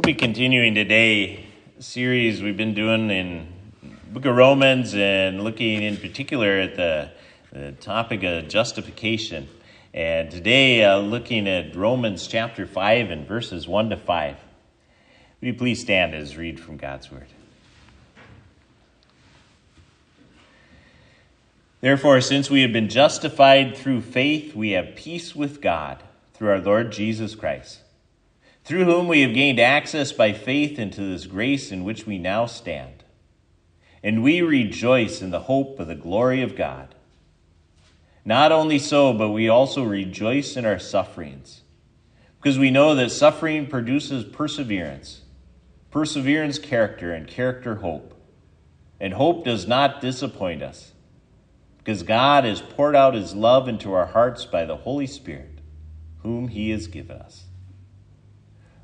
We'll be continuing today series we've been doing in book of Romans and looking in particular at the, the topic of justification. And today, uh, looking at Romans chapter 5 and verses 1 to 5. Would you please stand as read from God's word? Therefore, since we have been justified through faith, we have peace with God through our Lord Jesus Christ through whom we have gained access by faith into this grace in which we now stand. And we rejoice in the hope of the glory of God. Not only so, but we also rejoice in our sufferings, because we know that suffering produces perseverance, perseverance, character, and character, hope. And hope does not disappoint us, because God has poured out his love into our hearts by the Holy Spirit, whom he has given us.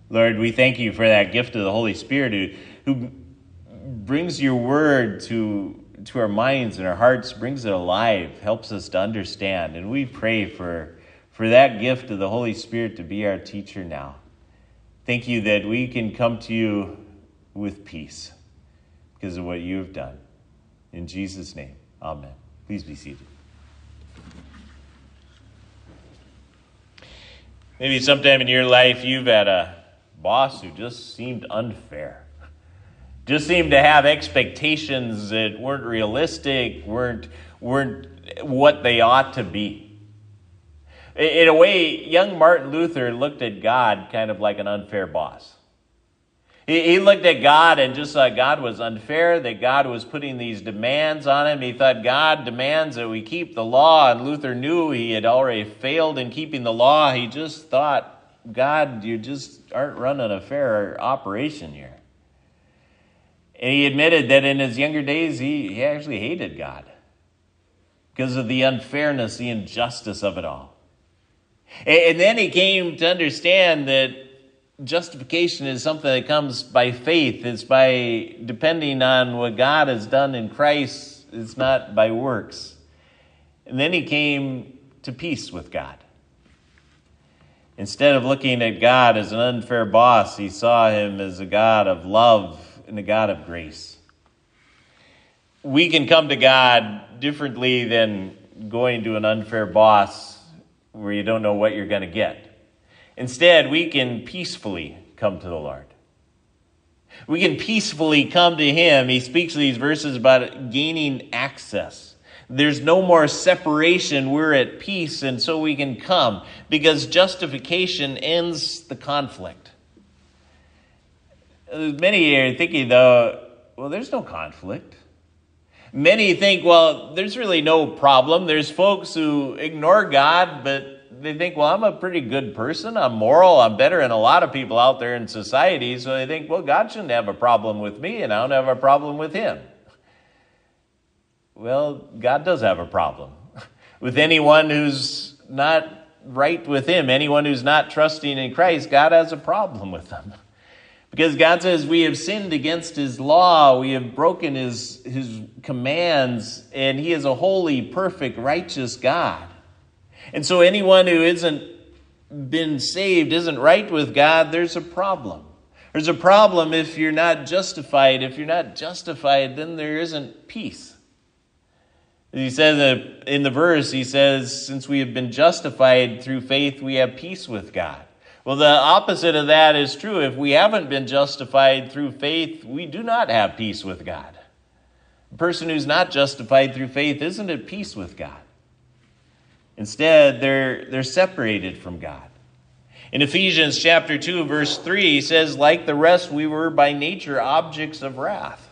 Lord, we thank you for that gift of the Holy Spirit who, who brings your word to, to our minds and our hearts, brings it alive, helps us to understand. And we pray for, for that gift of the Holy Spirit to be our teacher now. Thank you that we can come to you with peace because of what you have done. In Jesus' name, amen. Please be seated. Maybe sometime in your life you've had a boss who just seemed unfair. Just seemed to have expectations that weren't realistic, weren't, weren't what they ought to be. In a way, young Martin Luther looked at God kind of like an unfair boss. He looked at God and just thought God was unfair, that God was putting these demands on him. He thought God demands that we keep the law, and Luther knew he had already failed in keeping the law. He just thought God, you just aren't running a fair operation here. And he admitted that in his younger days, he, he actually hated God because of the unfairness, the injustice of it all. And, and then he came to understand that justification is something that comes by faith. It's by depending on what God has done in Christ, it's not by works. And then he came to peace with God. Instead of looking at God as an unfair boss, he saw him as a God of love and a God of grace. We can come to God differently than going to an unfair boss where you don't know what you're going to get. Instead, we can peacefully come to the Lord. We can peacefully come to Him. He speaks these verses about gaining access. There's no more separation. We're at peace, and so we can come because justification ends the conflict. Uh, many are thinking, though, well, there's no conflict. Many think, well, there's really no problem. There's folks who ignore God, but they think, well, I'm a pretty good person. I'm moral. I'm better than a lot of people out there in society. So they think, well, God shouldn't have a problem with me, and I don't have a problem with him. Well, God does have a problem with anyone who's not right with Him, anyone who's not trusting in Christ. God has a problem with them. Because God says, We have sinned against His law, we have broken His, his commands, and He is a holy, perfect, righteous God. And so, anyone who isn't been saved, isn't right with God, there's a problem. There's a problem if you're not justified. If you're not justified, then there isn't peace. He says in the verse, he says, Since we have been justified through faith, we have peace with God. Well, the opposite of that is true. If we haven't been justified through faith, we do not have peace with God. A person who's not justified through faith isn't at peace with God. Instead, they're, they're separated from God. In Ephesians chapter 2, verse 3, he says, Like the rest, we were by nature objects of wrath.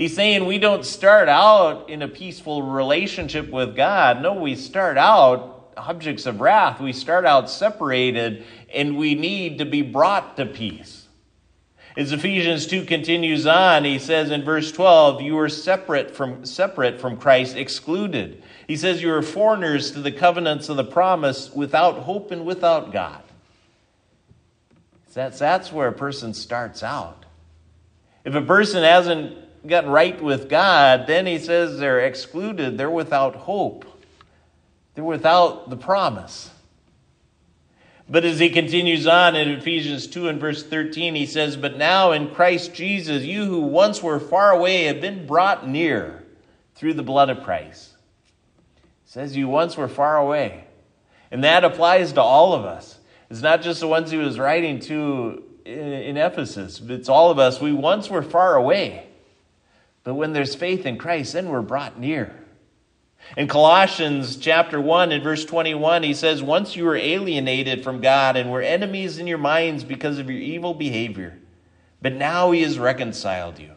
He's saying we don't start out in a peaceful relationship with God. No, we start out objects of wrath. We start out separated, and we need to be brought to peace. As Ephesians 2 continues on, he says in verse 12, You are separate from, separate from Christ, excluded. He says, You are foreigners to the covenants of the promise, without hope and without God. That's, that's where a person starts out. If a person hasn't got right with God, then he says they're excluded, they're without hope, they're without the promise. But as he continues on in Ephesians 2 and verse 13, he says, But now in Christ Jesus, you who once were far away have been brought near through the blood of Christ. He says, You once were far away. And that applies to all of us. It's not just the ones he was writing to in Ephesus, it's all of us. We once were far away. But when there's faith in Christ, then we're brought near. In Colossians chapter 1 and verse 21, he says, Once you were alienated from God and were enemies in your minds because of your evil behavior, but now he has reconciled you.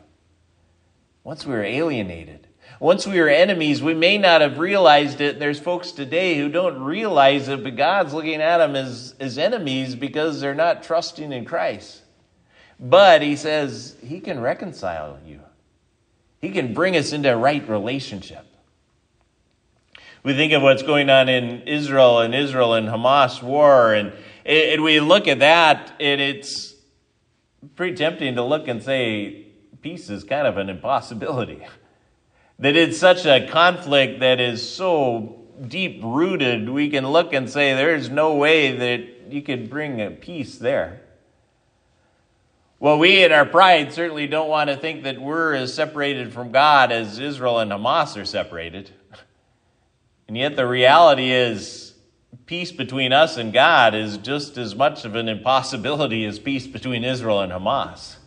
Once we were alienated. Once we were enemies, we may not have realized it. There's folks today who don't realize it, but God's looking at them as, as enemies because they're not trusting in Christ. But he says he can reconcile you, he can bring us into a right relationship. We think of what's going on in Israel and Israel and Hamas war, and, and we look at that, and it's pretty tempting to look and say peace is kind of an impossibility. That it's such a conflict that is so deep rooted, we can look and say there's no way that you could bring a peace there. Well, we in our pride certainly don't want to think that we're as separated from God as Israel and Hamas are separated. And yet the reality is, peace between us and God is just as much of an impossibility as peace between Israel and Hamas.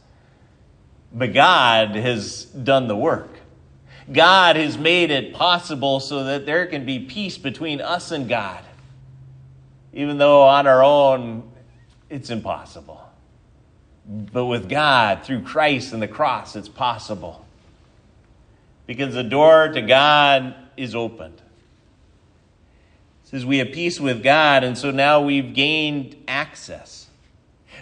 But God has done the work. God has made it possible so that there can be peace between us and God. Even though on our own, it's impossible. But with God, through Christ and the cross, it's possible. Because the door to God is opened says we have peace with God, and so now we've gained access.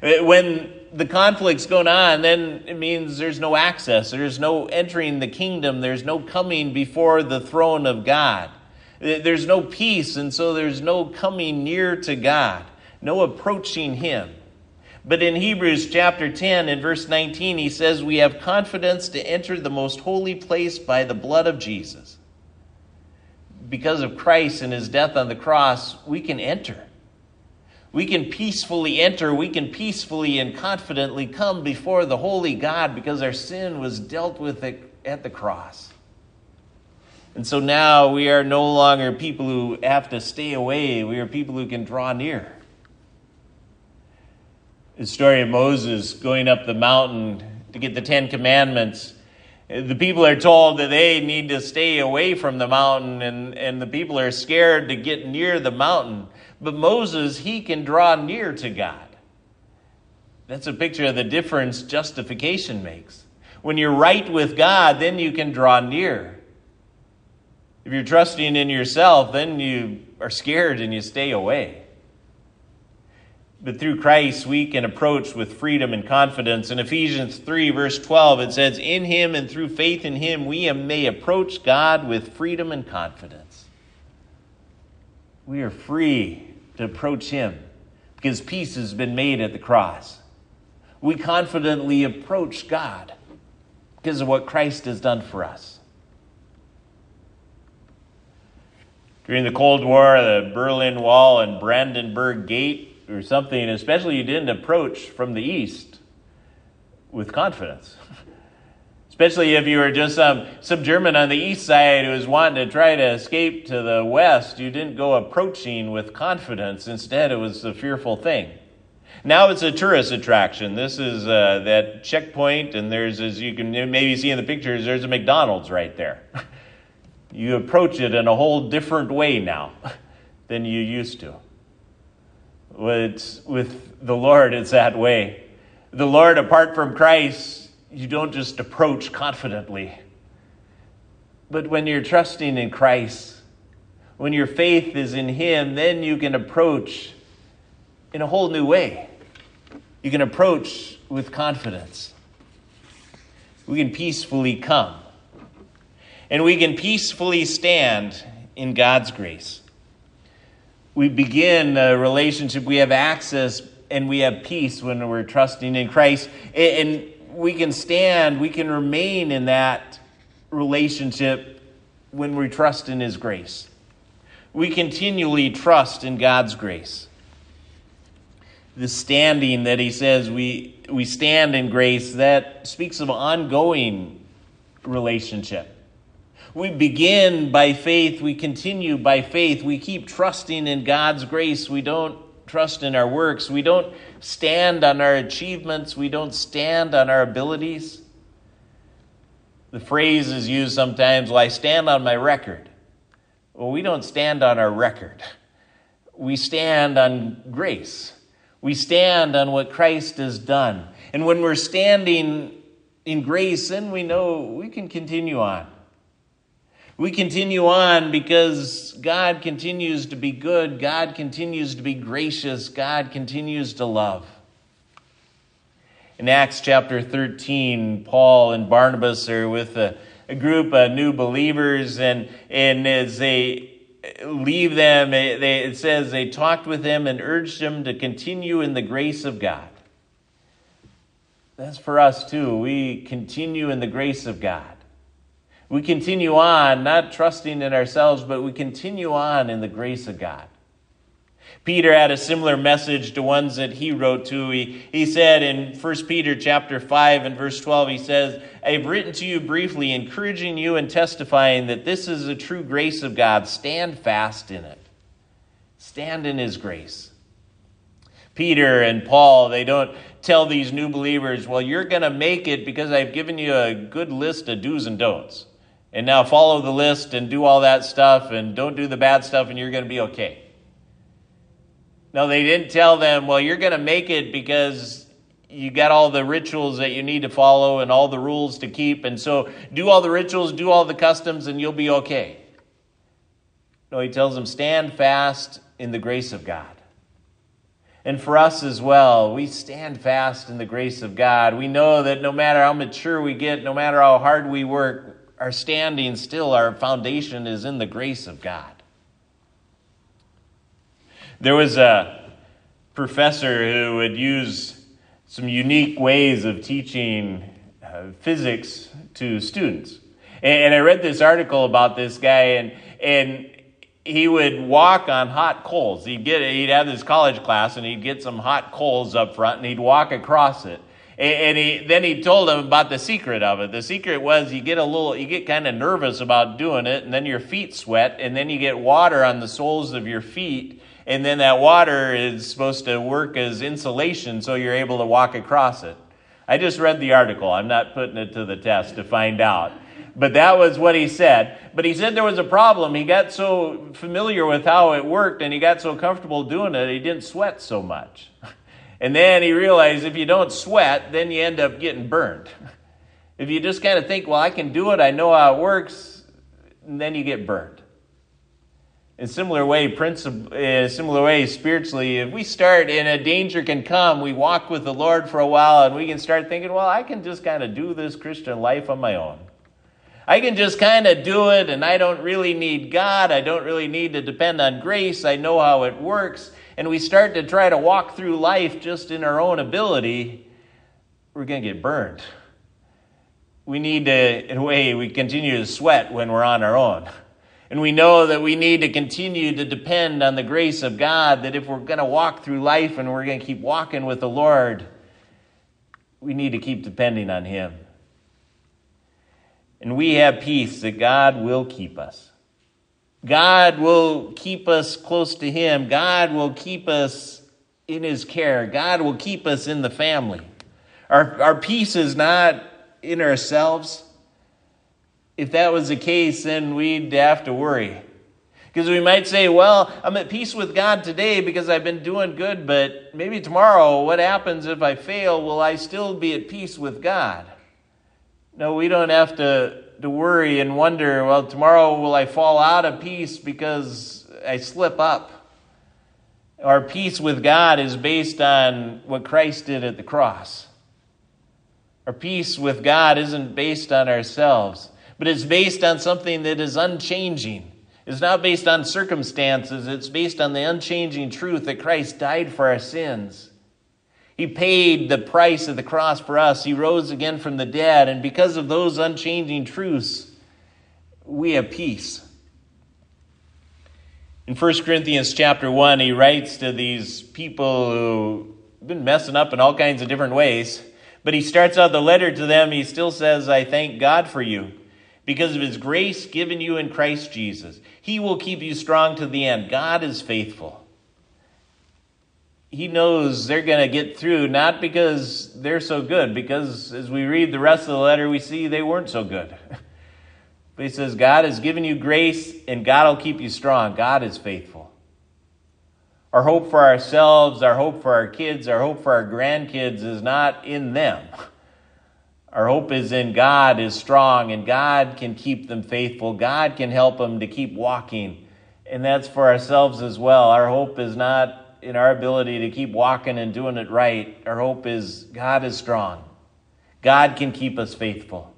Uh, when the conflict's going on, then it means there's no access. There's no entering the kingdom. There's no coming before the throne of God. Uh, there's no peace, and so there's no coming near to God, no approaching Him. But in Hebrews chapter 10 and verse 19, he says, We have confidence to enter the most holy place by the blood of Jesus because of Christ and his death on the cross, we can enter. We can peacefully enter. We can peacefully and confidently come before the holy God because our sin was dealt with at the cross. And so now we are no longer people who have to stay away. We are people who can draw near. The story of Moses going up the mountain to get the Ten Commandments the people are told that they need to stay away from the mountain, and, and the people are scared to get near the mountain. But Moses, he can draw near to God. That's a picture of the difference justification makes. When you're right with God, then you can draw near. If you're trusting in yourself, then you are scared and you stay away. But through Christ, we can approach with freedom and confidence. In Ephesians 3, verse 12, it says, In him and through faith in him, we may approach God with freedom and confidence. We are free to approach him because peace has been made at the cross. We confidently approach God because of what Christ has done for us. During the Cold War, the Berlin Wall and Brandenburg Gate or something, especially you didn't approach from the east with confidence. especially if you were just some, some German on the east side who was wanting to try to escape to the west, you didn't go approaching with confidence. Instead, it was a fearful thing. Now it's a tourist attraction. This is uh, that checkpoint, and there's, as you can maybe see in the pictures, there's a McDonald's right there. you approach it in a whole different way now than you used to. With, with the Lord, it's that way. The Lord, apart from Christ, you don't just approach confidently. But when you're trusting in Christ, when your faith is in Him, then you can approach in a whole new way. You can approach with confidence. We can peacefully come. And we can peacefully stand in God's grace we begin a relationship, we have access and we have peace when we're trusting in Christ. And we can stand, we can remain in that relationship when we trust in His grace. We continually trust in God's grace. the standing that he says we, we stand in grace, that speaks of ongoing relationship. We begin by faith, we continue by faith, we keep trusting in God's grace. We don't trust in our works, we don't stand on our achievements, we don't stand on our abilities. The phrase is used sometimes, well, I stand on my record. Well, we don't stand on our record. We stand on grace. We stand on what Christ has done. And when we're standing in grace, then we know we can continue on. We continue on because God continues to be good, God continues to be gracious, God continues to love. In Acts chapter 13, Paul and Barnabas are with a, a group of new believers, and, and as they leave them, they, it says they talked with them and urged them to continue in the grace of God. That's for us too. We continue in the grace of God. We continue on, not trusting in ourselves, but we continue on in the grace of God. Peter had a similar message to ones that he wrote to. He, he said in 1 Peter chapter 5 and verse 12, he says, I have written to you briefly, encouraging you and testifying that this is a true grace of God. Stand fast in it. Stand in his grace. Peter and Paul, they don't tell these new believers, well, you're going to make it because I've given you a good list of do's and don'ts. And now follow the list and do all that stuff and don't do the bad stuff and you're going to be okay. No, they didn't tell them, well, you're going to make it because you got all the rituals that you need to follow and all the rules to keep. And so do all the rituals, do all the customs, and you'll be okay. No, he tells them, stand fast in the grace of God. And for us as well, we stand fast in the grace of God. We know that no matter how mature we get, no matter how hard we work, our standing still, our foundation is in the grace of God. There was a professor who would use some unique ways of teaching uh, physics to students. And, and I read this article about this guy, and, and he would walk on hot coals. He'd get he'd have this college class, and he'd get some hot coals up front, and he'd walk across it. And he, then he told them about the secret of it. The secret was you get a little, you get kind of nervous about doing it, and then your feet sweat, and then you get water on the soles of your feet, and then that water is supposed to work as insulation so you're able to walk across it. I just read the article. I'm not putting it to the test to find out. But that was what he said. But he said there was a problem. He got so familiar with how it worked and he got so comfortable doing it, he didn't sweat so much. And then he realized if you don't sweat, then you end up getting burned. If you just kind of think, well, I can do it, I know how it works, then you get burned. In similar way, princip- in similar way, spiritually, if we start and a danger can come, we walk with the Lord for a while, and we can start thinking, well, I can just kind of do this Christian life on my own. I can just kind of do it, and I don't really need God. I don't really need to depend on grace. I know how it works. And we start to try to walk through life just in our own ability, we're going to get burned. We need to, in a way, we continue to sweat when we're on our own. And we know that we need to continue to depend on the grace of God, that if we're going to walk through life and we're going to keep walking with the Lord, we need to keep depending on Him. And we have peace that God will keep us. God will keep us close to Him. God will keep us in His care. God will keep us in the family. Our, our peace is not in ourselves. If that was the case, then we'd have to worry. Because we might say, well, I'm at peace with God today because I've been doing good, but maybe tomorrow, what happens if I fail? Will I still be at peace with God? No, we don't have to, to worry and wonder, well, tomorrow will I fall out of peace because I slip up? Our peace with God is based on what Christ did at the cross. Our peace with God isn't based on ourselves but it's based on something that is unchanging. It's not based on circumstances, it's based on the unchanging truth that Christ died for our sins. He paid the price of the cross for us. He rose again from the dead. And because of those unchanging truths, we have peace. In 1 Corinthians chapter 1, he writes to these people who have been messing up in all kinds of different ways. But he starts out the letter to them. He still says, I thank God for you because of his grace given you in Christ Jesus. He will keep you strong to the end. God is faithful. He knows they're going to get through, not because they're so good, because as we read the rest of the letter, we see they weren't so good. But he says, God has given you grace and God will keep you strong. God is faithful. Our hope for ourselves, our hope for our kids, our hope for our grandkids is not in them. Our hope is in God is strong and God can keep them faithful. God can help them to keep walking. And that's for ourselves as well. Our hope is not in our ability to keep walking and doing it right. Our hope is God is strong. God can keep us faithful.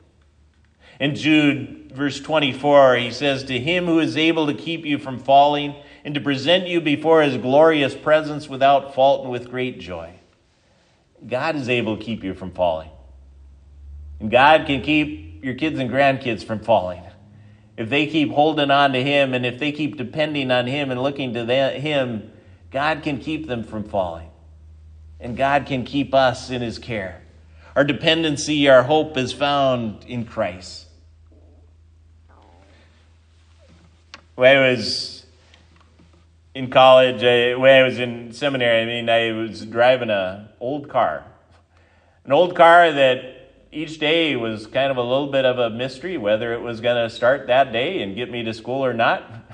In Jude, verse 24, he says, To him who is able to keep you from falling and to present you before his glorious presence without fault and with great joy. God is able to keep you from falling. And God can keep your kids and grandkids from falling. If they keep holding on to Him and if they keep depending on Him and looking to Him, God can keep them from falling. And God can keep us in His care. Our dependency, our hope is found in Christ. When I was in college, I, when I was in seminary, I mean, I was driving an old car. An old car that each day was kind of a little bit of a mystery whether it was going to start that day and get me to school or not.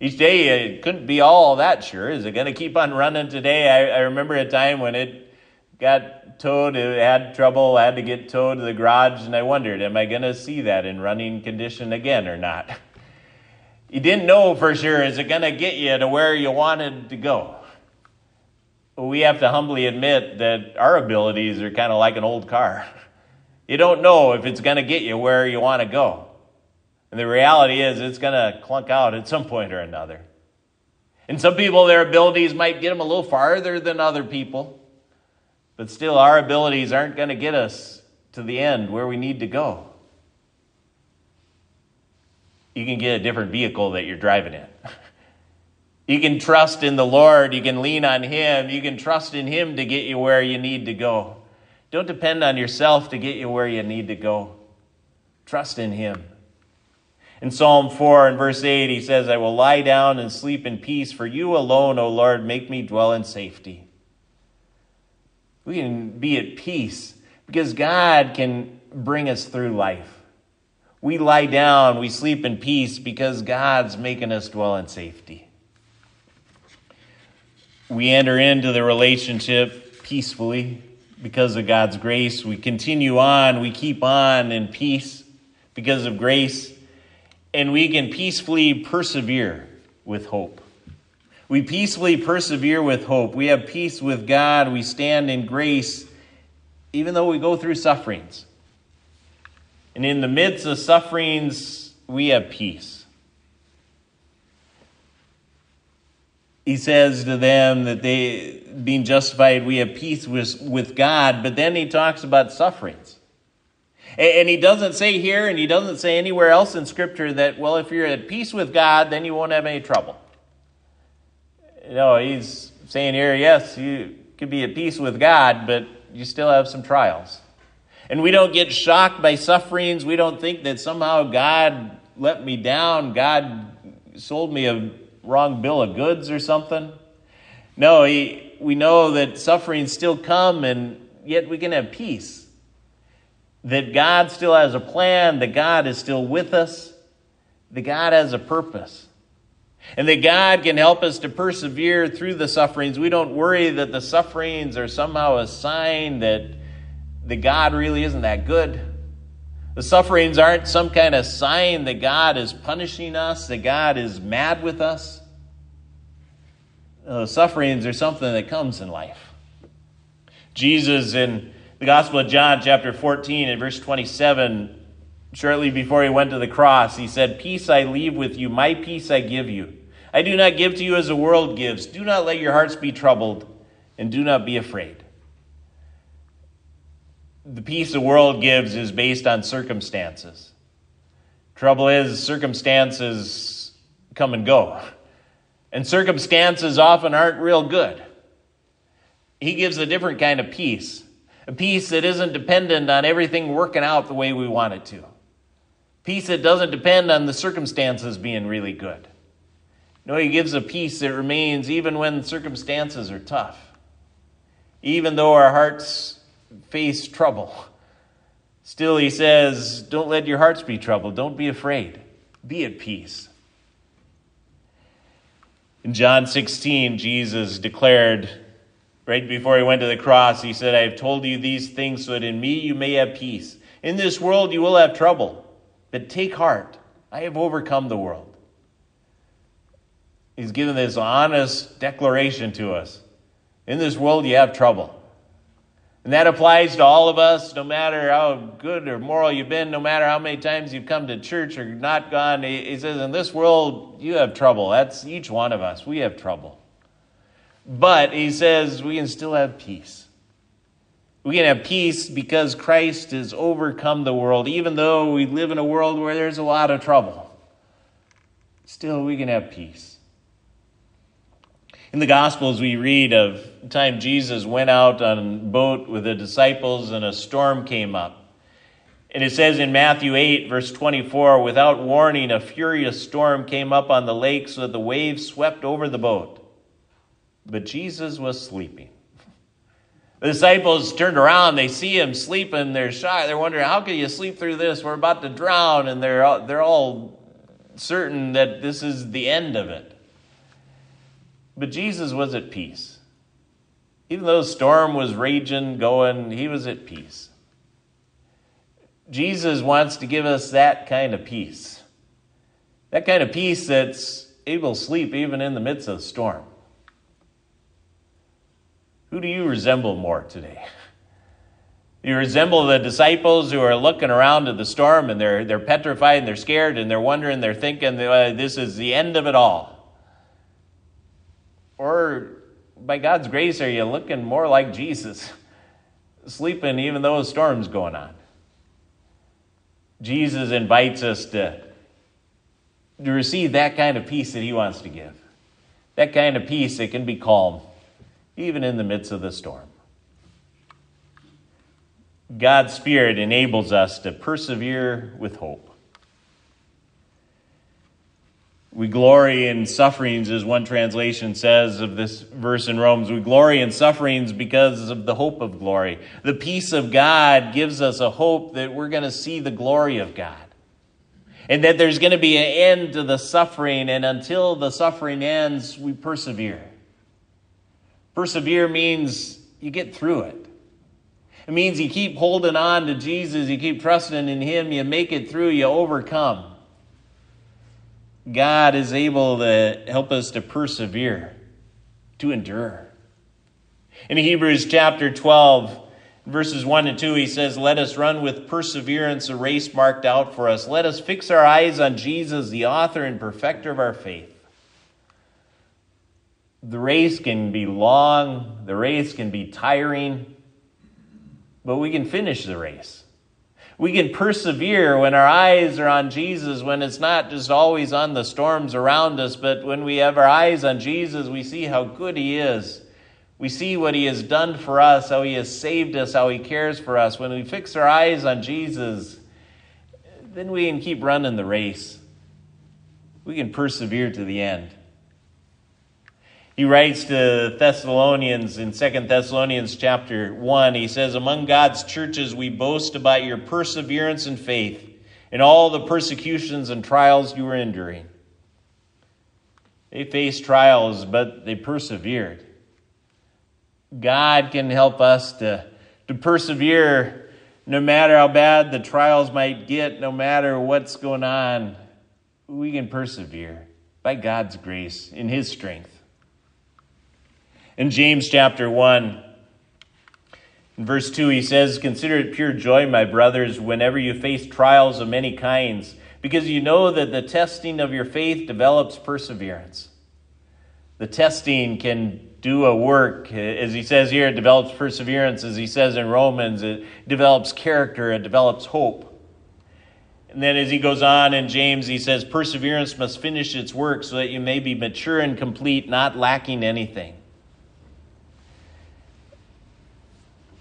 Each day it couldn't be all that sure. Is it going to keep on running today? I, I remember a time when it got towed, it had trouble, had to get towed to the garage, and I wondered, am I going to see that in running condition again or not? You didn't know for sure, is it going to get you to where you wanted to go? We have to humbly admit that our abilities are kind of like an old car. You don't know if it's going to get you where you want to go. And the reality is, it's going to clunk out at some point or another. And some people, their abilities might get them a little farther than other people. But still, our abilities aren't going to get us to the end where we need to go. You can get a different vehicle that you're driving in. You can trust in the Lord. You can lean on Him. You can trust in Him to get you where you need to go. Don't depend on yourself to get you where you need to go. Trust in Him. In Psalm 4 and verse 8, he says, I will lie down and sleep in peace, for you alone, O Lord, make me dwell in safety. We can be at peace because God can bring us through life. We lie down, we sleep in peace because God's making us dwell in safety. We enter into the relationship peacefully because of God's grace. We continue on, we keep on in peace because of grace, and we can peacefully persevere with hope. We peacefully persevere with hope. We have peace with God. We stand in grace even though we go through sufferings. And in the midst of sufferings, we have peace. he says to them that they, being justified, we have peace with, with God, but then he talks about sufferings. And, he doesn't say here, and he doesn't say anywhere else in Scripture that, well, if you're at peace with God, then you won't have any trouble. No, he's saying here, yes, you could be at peace with God, but you still have some trials. And we don't get shocked by sufferings. We don't think that somehow God let me down, God sold me a wrong bill of goods or something. No, he, we know that sufferings still come, and yet we can have peace. That God still has a plan, that God is still with us, that God has a purpose. And that God can help us to persevere through the sufferings. We don't worry that the sufferings are somehow a sign that, that God really isn't that good. The sufferings aren't some kind of sign that God is punishing us, that God is mad with us. The sufferings are something that comes in life. Jesus, in the Gospel of John, chapter 14, and verse 27, shortly before he went to the cross, he said, Peace I leave with you, my peace I give you. I do not give to you as the world gives. Do not let your hearts be troubled, and do not be afraid the peace the world gives is based on circumstances. Trouble is, circumstances come and go. And circumstances often aren't real good. He gives a different kind of peace, a peace that isn't dependent on everything working out the way we want it to, peace that doesn't depend on the circumstances being really good. No, He gives a peace that remains even when circumstances are tough, even though our hearts face trouble. Still, He says, Don't let your hearts be troubled, don't be afraid, be at peace. In John 16, Jesus declared, right before he went to the cross, he said, I have told you these things so that in me you may have peace. In this world you will have trouble, but take heart. I have overcome the world. He's given this honest declaration to us. In this world you have trouble. And that applies to all of us, no matter how good or moral you've been, no matter how many times you've come to church or not gone. He says, In this world, you have trouble. That's each one of us. We have trouble. But he says, we can still have peace. We can have peace because Christ has overcome the world, even though we live in a world where there's a lot of trouble. Still, we can have peace. In the Gospels, we read of the time Jesus went out on a boat with the disciples and a storm came up. And it says in Matthew 8, verse 24, without warning, a furious storm came up on the lake so that the waves swept over the boat. But Jesus was sleeping. The disciples turned around, they see him sleeping, they're shy, they're wondering, how can you sleep through this? We're about to drown, and they're, they're all certain that this is the end of it. But Jesus was at peace. Even though the storm was raging, going, he was at peace. Jesus wants to give us that kind of peace. That kind of peace that's able to sleep even in the midst of the storm. Who do you resemble more today? You resemble the disciples who are looking around at the storm and they're, they're petrified and they're scared and they're wondering, they're thinking this is the end of it all. Or by God's grace, are you looking more like Jesus, sleeping even though a storm's going on? Jesus invites us to, to receive that kind of peace that He wants to give. That kind of peace that can be calm, even in the midst of the storm. God's Spirit enables us to persevere with hope. We glory in sufferings, as one translation says of this verse in Romans. We glory in sufferings because of the hope of glory. The peace of God gives us a hope that we're going to see the glory of God. And that there's going to be an end to the suffering, and until the suffering ends, we persevere. Persevere means you get through it. It means you keep holding on to Jesus, you keep trusting in Him, you make it through, you overcome. God is able to help us to persevere, to endure. In Hebrews chapter 12, verses 1 and 2, he says, Let us run with perseverance a race marked out for us. Let us fix our eyes on Jesus, the author and perfecter of our faith. The race can be long, the race can be tiring, but we can finish the race. We can persevere when our eyes are on Jesus, when it's not just always on the storms around us, but when we have our eyes on Jesus, we see how good He is. We see what He has done for us, how He has saved us, how He cares for us. When we fix our eyes on Jesus, then we can keep running the race. We can persevere to the end. He writes to Thessalonians in 2 Thessalonians chapter 1, he says, Among God's churches we boast about your perseverance and faith in all the persecutions and trials you were enduring. They faced trials, but they persevered. God can help us to, to persevere no matter how bad the trials might get, no matter what's going on. We can persevere by God's grace, in His strength. In James chapter 1, in verse 2, he says, Consider it pure joy, my brothers, whenever you face trials of many kinds, because you know that the testing of your faith develops perseverance. The testing can do a work. As he says here, it develops perseverance. As he says in Romans, it develops character, it develops hope. And then as he goes on in James, he says, Perseverance must finish its work so that you may be mature and complete, not lacking anything.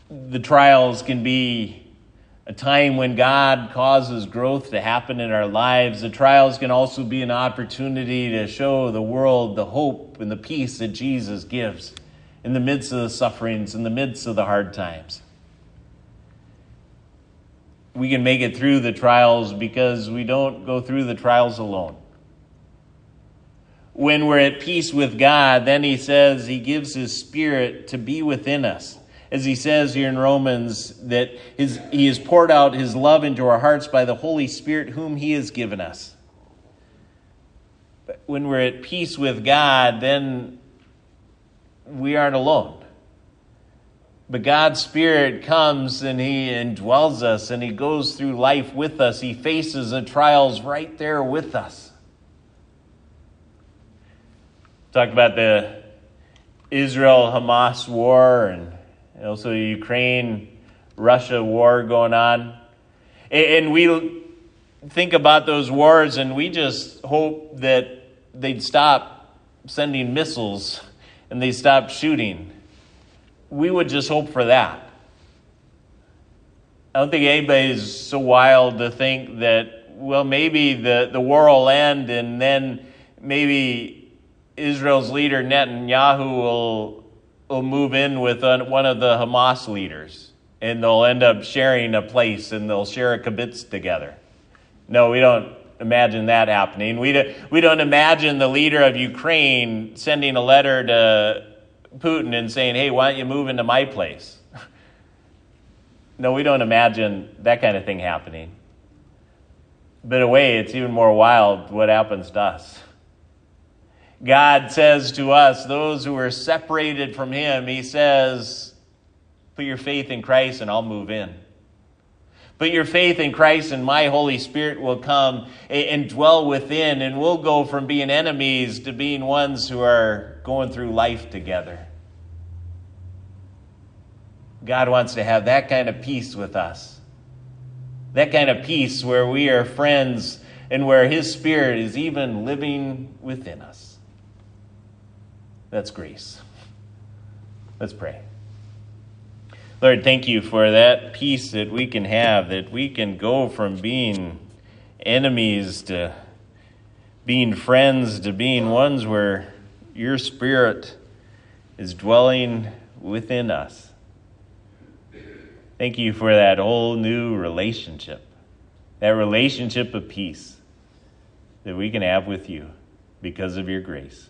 The trials can be a time when God causes growth to happen in our lives. The trials can also be an opportunity to show the world the hope and the peace that Jesus gives in the midst of the sufferings, in the midst of the hard times. We can make it through the trials because we don't go through the trials alone. When we're at peace with God, then He says He gives His Spirit to be within us as he says here in Romans, that his, he has poured out his love into our hearts by the Holy Spirit, whom he has given us. But when we're at peace with God, then we aren't alone. But God's Spirit comes and He indwells us and He goes through life with us. He faces the trials right there with us. Talk about the Israel Hamas war and also Ukraine Russia war going on. And we think about those wars and we just hope that they'd stop sending missiles and they stop shooting. We would just hope for that. I don't think anybody's so wild to think that, well, maybe the, the war will end and then maybe Israel's leader Netanyahu will will move in with one of the Hamas leaders and they'll end up sharing a place and they'll share a kibbutz together. No, we don't imagine that happening. We, do, we don't imagine the leader of Ukraine sending a letter to Putin and saying, hey, why don't you move into my place? no, we don't imagine that kind of thing happening. But in a way, it's even more wild what happens to us. God says to us, those who are separated from Him, He says, put your faith in Christ and I'll move in. Put your faith in Christ and my Holy Spirit will come and dwell within, and we'll go from being enemies to being ones who are going through life together. God wants to have that kind of peace with us. That kind of peace where we are friends and where His Spirit is even living within us. That's grace. Let's pray. Lord, thank you for that peace that we can have, that we can go from being enemies to being friends to being ones where your spirit is dwelling within us. Thank you for that whole new relationship, that relationship of peace that we can have with you because of your grace.